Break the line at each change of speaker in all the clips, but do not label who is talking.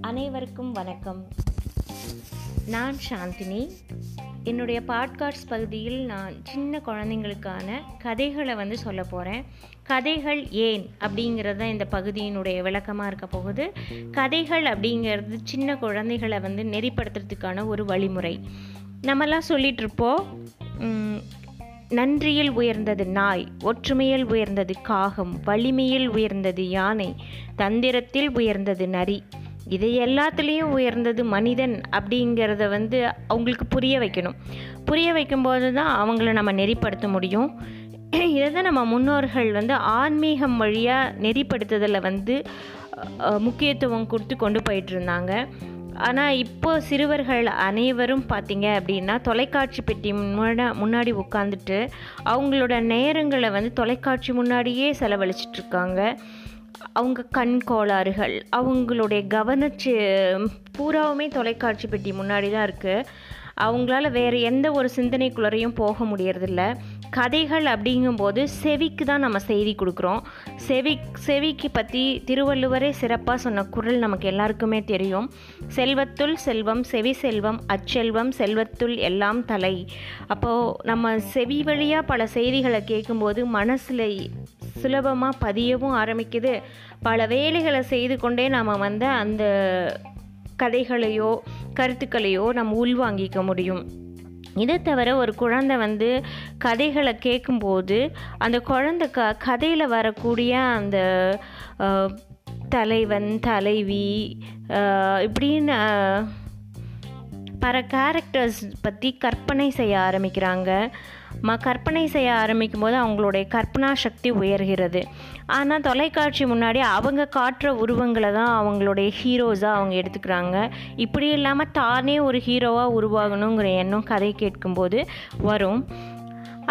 அனைவருக்கும் வணக்கம். நான் சாந்தினி. என்னுடைய பாட்காஸ்ட் பகுதியில் நான் சின்ன குழந்தைங்களுக்கான கதைகளை வந்து சொல்ல போகிறேன் கதைகள் ஏன் அப்படிங்கிறது தான் இந்த பகுதியினுடைய விளக்கமாக இருக்க போகுது. கதைகள் அப்படிங்கிறது சின்ன குழந்தைகளை வந்து நெறிப்படுத்துறதுக்கான ஒரு வழிமுறை. நம்மலாம் சொல்லிகிட்ருப்போம் நன்றியில் உயர்ந்தது நாய் ஒற்றுமையில் உயர்ந்தது காகம் வலிமையில் உயர்ந்தது யானை தந்திரத்தில் உயர்ந்தது நரி. இது எல்லாத்துலேயும் உயர்ந்தது மனிதன் அப்படிங்கிறத வந்து அவங்களுக்கு புரிய வைக்கணும். புரிய வைக்கும்போது தான் அவங்கள நம்ம நெறிப்படுத்த முடியும். இதை தான் நம்ம முன்னோர்கள் வந்து ஆன்மீகம் வழியாக நெறிப்படுத்துதலை வந்து முக்கியத்துவம் கொடுத்து கொண்டு போயிட்டு இருந்தாங்க. ஆனால் இப்போ சிறுவர்கள் அனைவரும் பார்த்தீங்க அப்படின்னா தொலைக்காட்சி பெட்டி முன்னா முன்னாடி உட்காந்துட்டு அவங்களோட நேரங்களை வந்து தொலைக்காட்சி முன்னாடியே செலவழிச்சிட்ருக்காங்க. அவங்க கண் கோளாறுகள் அவங்களுடைய கவனச்சு பூராவுமே தொலைக்காட்சி பெட்டி முன்னாடி தான் இருக்குது அவங்களால வேறு எந்த ஒரு சிந்தனைக்குள்ளரையும் போக முடியறதில்ல. கதைகள் அப்படிங்கும்போது செவிக்கு தான் நம்ம செய்தி கொடுக்குறோம். செவி செவிக்கு பற்றி திருவள்ளுவரே சிறப்பாக சொன்ன குரல் நமக்கு எல்லாருக்குமே தெரியும். செல்வத்துள் செல்வம் செவி செல்வம் அச்செல்வம் செல்வத்துள் எல்லாம் தலை. அப்போது நம்ம செவி வழியாக பல செய்திகளை கேட்கும்போது மனசில் சுலபமாக பதியவும் ஆரம்பிக்குது. பல வேலைகளை செய்து கொண்டே நாம் வந்து அந்த கதைகளையோ கருத்துக்களையோ நம்ம உள்வாங்கிக்க முடியும். இதை தவிர ஒரு குழந்தை வந்து கதைகளை கேட்கும்போது அந்த குழந்தை க கதையில் வரக்கூடிய அந்த தலைவன் தலைவி இப்படின்னு பல கேரக்டர்ஸ் பற்றி கற்பனை செய்ய ஆரம்பிக்கிறாங்க. ம கற்பனை செய்ய ஆரம்பிக்கும் போது அவங்களுடைய கற்பனா சக்தி உயர்கிறது. ஆனால் தொலைக்காட்சி முன்னாடி அவங்க காட்டுற உருவங்களை தான் அவங்களுடைய ஹீரோஸாக அவங்க எடுத்துக்கிறாங்க. இப்படி இல்லாமல் தானே ஒரு ஹீரோவாக உருவாகணுங்கிற எண்ணம் கதை கேட்கும்போது வரும்.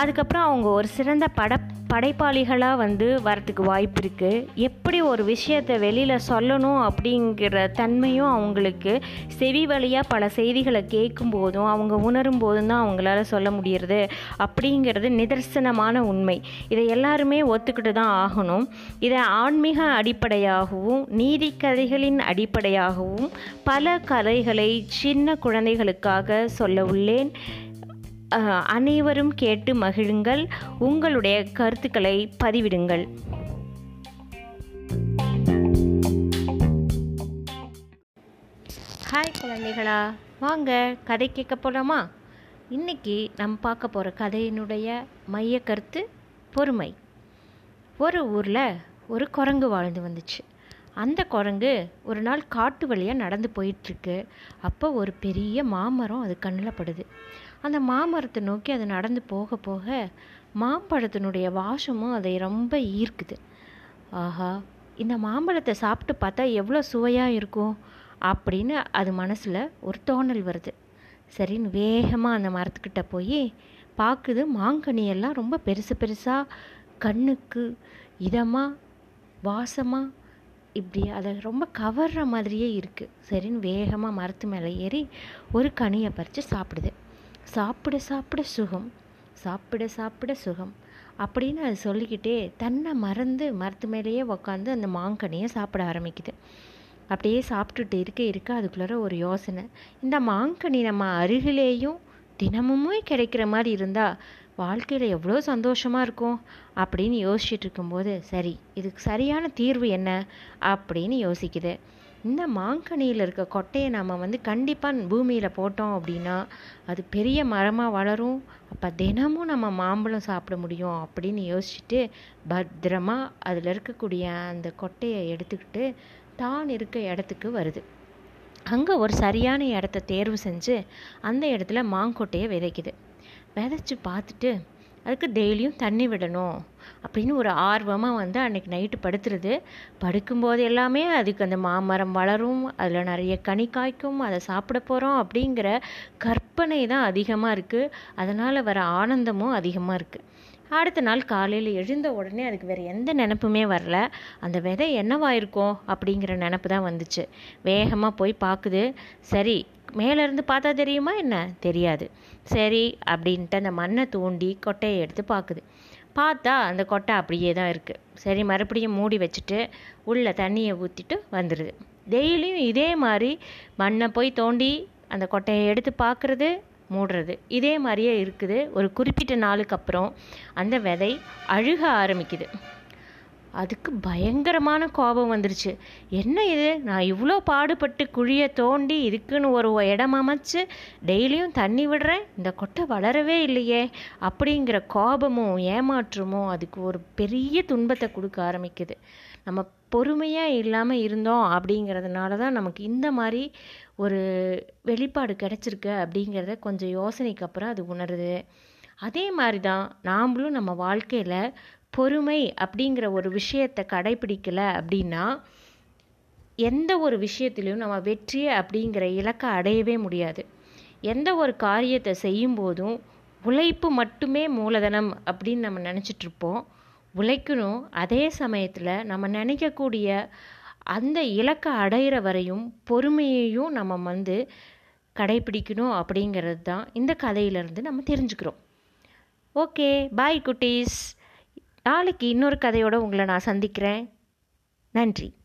அதுக்கப்புறம் அவங்க ஒரு சிறந்த பட படைப்பாளிகளாக வந்து வரத்துக்கு வாய்ப்பு இருக்குது எப்படி ஒரு விஷயத்தை வெளியில் சொல்லணும் அப்படிங்கிற தன்மையும் அவங்களுக்கு செவி வழியாக பல செய்திகளை கேட்கும் போதும் அவங்க உணரும் போதும் தான் அவங்களால சொல்ல முடியறது அப்படிங்கிறது நிதர்சனமான உண்மை. இதை எல்லாருமே ஒத்துக்கிட்டு தான் ஆகணும். இதை ஆன்மீக அடிப்படையாகவும் நீதி கதைகளின் அடிப்படையாகவும் பல கதைகளை சின்ன குழந்தைகளுக்காக சொல்ல உள்ளேன். அனைவரும் கேட்டு மகிழுங்கள். உங்களுடைய கருத்துக்களை பதிவிடுங்கள். ஹாய் குழந்தைகளா. வாங்க கதை கேட்க போகலாமா இன்றைக்கி நம்ம பார்க்க போகிற கதையினுடைய மைய கருத்து பொறுமை. ஒரு ஊரில் ஒரு குரங்கு வாழ்ந்து வந்துச்சு. அந்த குரங்கு ஒரு நாள் காட்டு வழியாக நடந்து போயிட்டுருக்கு. அப்போ ஒரு பெரிய மாமரம் அது கண்ணில் படுது. அந்த மாமரத்தை நோக்கி அது நடந்து போக போக மாம்பழத்தினுடைய வாசமும் அதை ரொம்ப ஈர்க்குது. ஆஹா இந்த மாம்பழத்தை சாப்பிட்டு பார்த்தா எவ்வளோ சுவையாக இருக்கும் அப்படின்னு அது மனசில் ஒரு தோணல் வருது. சரின்னு வேகமாக அந்த மரத்துக்கிட்ட போய் பார்க்குது மாங்கனியெல்லாம் ரொம்ப பெருசு பெருசாக கண்ணுக்கு இதமாக வாசமாக இப்படி அதை ரொம்ப கவர்ற மாதிரியே இருக்குது சரின்னு வேகமாக மரத்து மேலே ஏறி ஒரு கனியை பறித்து சாப்பிடுது. சாப்பிட சாப்பிட சுகம். சாப்பிட சாப்பிட சுகம். அப்படின்னு அது சொல்லிக்கிட்டே தன்னை மறந்து மரத்து மேலேயே உக்காந்து அந்த மாங்கனியை சாப்பிட ஆரம்பிக்குது. அப்படியே சாப்பிட்டுட்டு இருக்க இருக்க அதுக்குள்ளார ஒரு யோசனை. இந்த மாங்கனி நம்ம அருகிலேயும் தினமுமே கிடைக்கிற மாதிரி இருந்தால் வாழ்க்கையில் எவ்வளோ சந்தோஷமாக இருக்கும் அப்படின்னு யோசிச்சுட்டு இருக்கும்போது சரி இதுக்கு சரியான தீர்வு என்ன அப்படின்னு யோசிக்குது. இந்த மாங்கனியில் இருக்க கொட்டையை நம்ம வந்து கண்டிப்பாக பூமியில் போட்டோம் அப்படின்னா அது பெரிய மரமாக வளரும். அப்போ தினமும் நம்ம மாம்பழம் சாப்பிட முடியும் அப்படின்னு யோசிச்சுட்டு பத்திரமா அதில் இருக்கக்கூடிய அந்த கொட்டையை எடுத்துக்கிட்டு தான் இருக்க இடத்துக்கு வருது. அங்கே ஒரு சரியான இடத்த தேர்வு செஞ்சு அந்த இடத்துல மாங்கொட்டையை விதைக்குது. விதைச்சி பார்த்துட்டு அதுக்கு டெய்லியும் தண்ணி விடணும். அப்படின்னு ஒரு ஆர்வமாக வந்து அன்றைக்கி நைட்டு படுத்துருது படுக்கும்போது எல்லாமே அதுக்கு அந்த மாமரம் வளரும் அதில் நிறைய கனி காய்க்கும் அதை சாப்பிட போகிறோம் அப்படிங்கிற கற்பனை தான் அதிகமாக இருக்குது அதனால் வர ஆனந்தமும் அதிகமாக இருக்குது அடுத்த நாள் காலையில் எழுந்த உடனே அதுக்கு வேறு எந்த நினப்புமே வரல. அந்த விதை என்னவாயிருக்கும் அப்படிங்கிற நினப்பு தான் வந்துச்சு. வேகமாக போய் பார்க்குது. சரி மேலேருந்து பார்த்தா தெரியுமா என்ன? தெரியாது. சரி அப்படின்ட்டு அந்த மண்ணை தோண்டி கொட்டையை எடுத்து பார்க்குது பார்த்தா அந்த கொட்டை அப்படியே தான் இருக்குது சரி மறுபடியும் மூடி வச்சுட்டு உள்ள தண்ணியை ஊற்றிட்டு வந்துடுது டெய்லியும் இதே மாதிரி மண்ணை போய் தோண்டி அந்த கொட்டையை எடுத்து பார்க்குறது மூடுறது இதே மாதிரியே இருக்குது. ஒரு குறிப்பிட்ட நாளுக்கு அப்புறம் அந்த விதை அழுக ஆரம்பிக்குது. அதுக்கு பயங்கரமான கோபம் வந்துருச்சு. என்ன இது? நான் இவ்வளோ பாடுபட்டு குழியை தோண்டி இதுக்குன்னு ஒரு இடம் அமைச்சு டெய்லியும் தண்ணி விடுறேன்? இந்த கொட்டை வளரவே இல்லையே. அப்படிங்கிற கோபமும் ஏமாற்றமும் அதுக்கு ஒரு பெரிய துன்பத்தை கொடுக்க ஆரம்பிக்குது. நம்ம பொறுமையாக இல்லாமல் இருந்தோம் அப்படிங்கிறதுனால தான் நமக்கு இந்த மாதிரி ஒரு வெளிப்பாடு கிடச்சிருக்கு அப்படிங்கிறத கொஞ்சம் யோசனைக்கு அப்புறம் அது உணருது. அதே மாதிரி தான் நாம்ளும் நம்ம வாழ்க்கையில் பொறுமை அப்படிங்கிற ஒரு விஷயத்தை கடைபிடிக்கல அப்படின்னா எந்த ஒரு விஷயத்திலையும் நம்ம வெற்றி அப்படிங்கிற இலக்கை அடையவே முடியாது. எந்த ஒரு காரியத்தை செய்யும் போதும் உழைப்பு மட்டுமே மூலதனம் அப்படின்னு நம்ம நினச்சிட்ருப்போம் உழைக்கணும். அதே சமயத்தில் நம்ம நினைக்கக்கூடிய அந்த இலக்கை அடையிற வரையும் பொறுமையையும் நம்ம வந்து கடைபிடிக்கணும் அப்படிங்கிறது தான் இந்த கதையிலேருந்து நம்ம தெரிஞ்சுக்கிறோம். ஓகே. பாய் குட்டீஸ். நாளைக்கு இன்னொரு கதையோடு உங்களை நான் சந்திக்கிறேன். நன்றி.